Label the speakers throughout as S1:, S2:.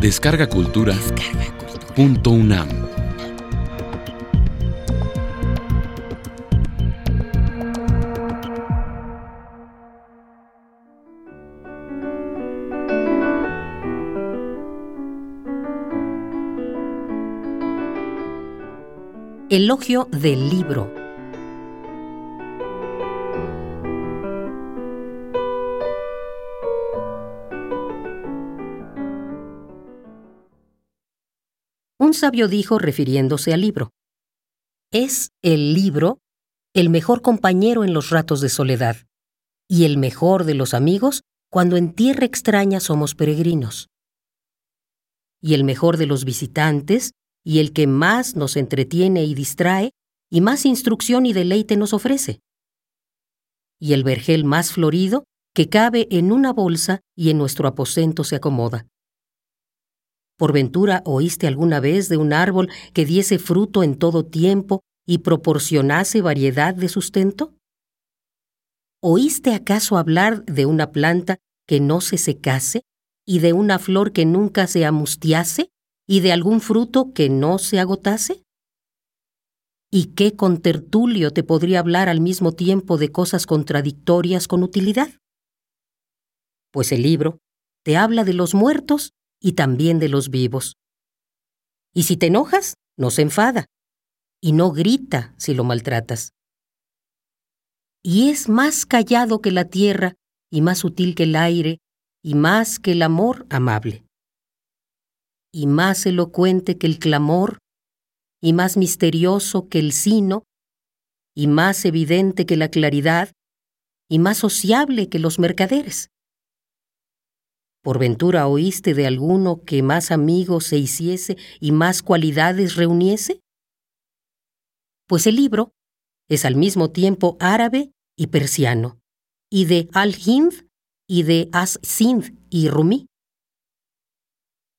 S1: Descarga Cultura. Punto UNAM.
S2: Elogio del libro. Un sabio dijo refiriéndose al libro, es el libro el mejor compañero en los ratos de soledad y el mejor de los amigos cuando en tierra extraña somos peregrinos. Y el mejor de los visitantes y el que más nos entretiene y distrae y más instrucción y deleite nos ofrece. Y el vergel más florido que cabe en una bolsa y en nuestro aposento se acomoda. ¿Por ventura oíste alguna vez de un árbol que diese fruto en todo tiempo y proporcionase variedad de sustento? ¿Oíste acaso hablar de una planta que no se secase y de una flor que nunca se amustiase y de algún fruto que no se agotase? ¿Y qué contertulio te podría hablar al mismo tiempo de cosas contradictorias con utilidad? Pues el libro te habla de los muertos y también de los vivos. Y si te enojas, no se enfada, y no grita si lo maltratas. Y es más callado que la tierra, y más sutil que el aire, y más que el amor amable. Y más elocuente que el clamor, y más misterioso que el sino, y más evidente que la claridad, y más sociable que los mercaderes. ¿Por ventura oíste de alguno que más amigos se hiciese y más cualidades reuniese? Pues el libro es al mismo tiempo árabe y persiano, y de Al-Hind y de As-Sindh y Rumí.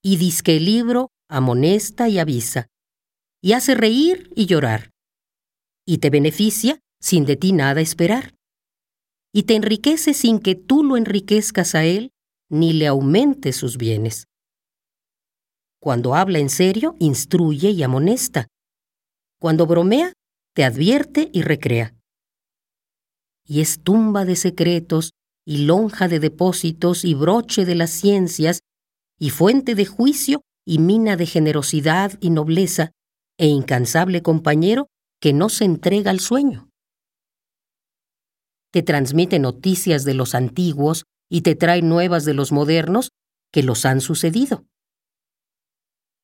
S2: Y que el libro amonesta y avisa, y hace reír y llorar, y te beneficia sin de ti nada esperar, y te enriquece sin que tú lo enriquezcas a él, ni le aumente sus bienes. Cuando habla en serio, instruye y amonesta. Cuando bromea, te advierte y recrea. Y es tumba de secretos, y lonja de depósitos, y broche de las ciencias, y fuente de juicio, y mina de generosidad y nobleza, e incansable compañero que no se entrega al sueño. Te transmite noticias de los antiguos y te trae nuevas de los modernos que los han sucedido.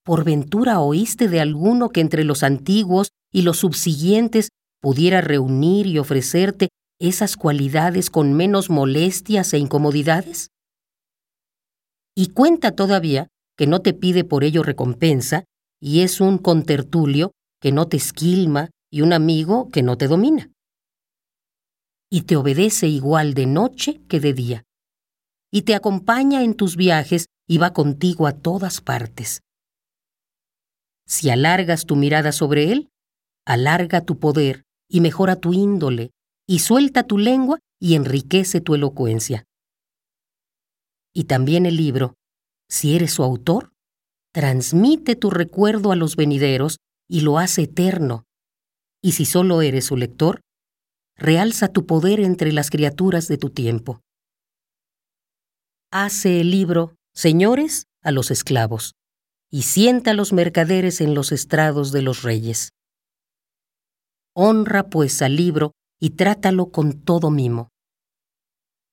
S2: ¿Por ventura oíste de alguno que entre los antiguos y los subsiguientes pudiera reunir y ofrecerte esas cualidades con menos molestias e incomodidades? Y cuenta todavía que no te pide por ello recompensa, y es un contertulio que no te esquilma y un amigo que no te domina. Y te obedece igual de noche que de día y te acompaña en tus viajes y va contigo a todas partes. Si alargas tu mirada sobre él, alarga tu poder y mejora tu índole, y suelta tu lengua y enriquece tu elocuencia. Y también el libro, si eres su autor, transmite tu recuerdo a los venideros y lo hace eterno. Y si solo eres su lector, realza tu poder entre las criaturas de tu tiempo hace el libro Señores a los esclavos, y sienta a los mercaderes en los estrados de los reyes. Honra pues al libro y trátalo con todo mimo.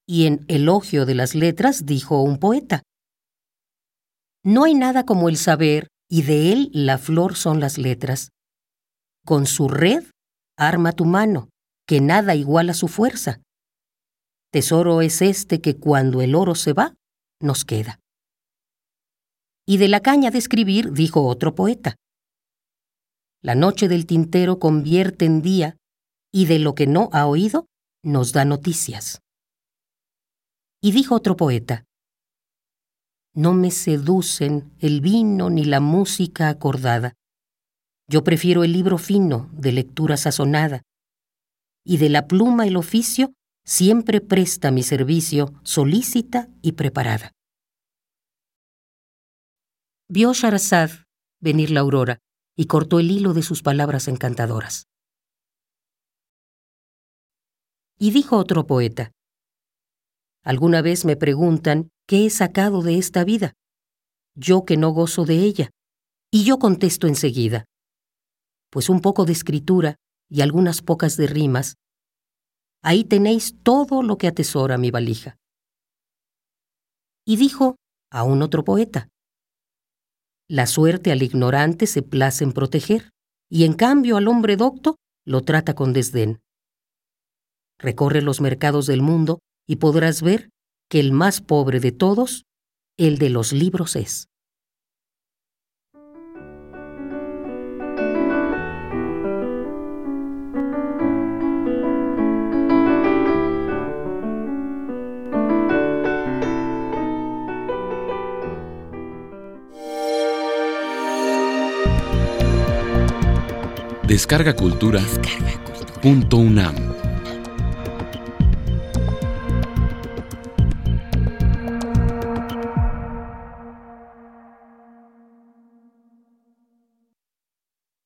S2: Y en Elogio de las Letras dijo un poeta, No hay nada como el saber, y de él la flor son las letras. Con su red arma tu mano, que nada iguala su fuerza. Tesoro es este que cuando el oro se va, nos queda. Y de la caña de escribir dijo otro poeta. La noche del tintero convierte en día y de lo que no ha oído nos da noticias. Y dijo otro poeta, No me seducen el vino ni la música acordada. Yo prefiero el libro fino de lectura sazonada, y de la pluma el oficio siempre presta mi servicio solícita y preparada. Vio Sharazad venir la aurora y cortó el hilo de sus palabras encantadoras. Y dijo otro poeta, Alguna vez me preguntan qué he sacado de esta vida, yo que no gozo de ella, y yo contesto enseguida, pues un poco de escritura y algunas pocas de rimas, ahí tenéis todo lo que atesora mi valija. Y dijo a un otro poeta, la suerte al ignorante se place en proteger, y en cambio al hombre docto lo trata con desdén. Recorre los mercados del mundo y podrás ver que el más pobre de todos, el de los libros es.
S1: Descarga Cultura. Descarga cultura. Punto UNAM.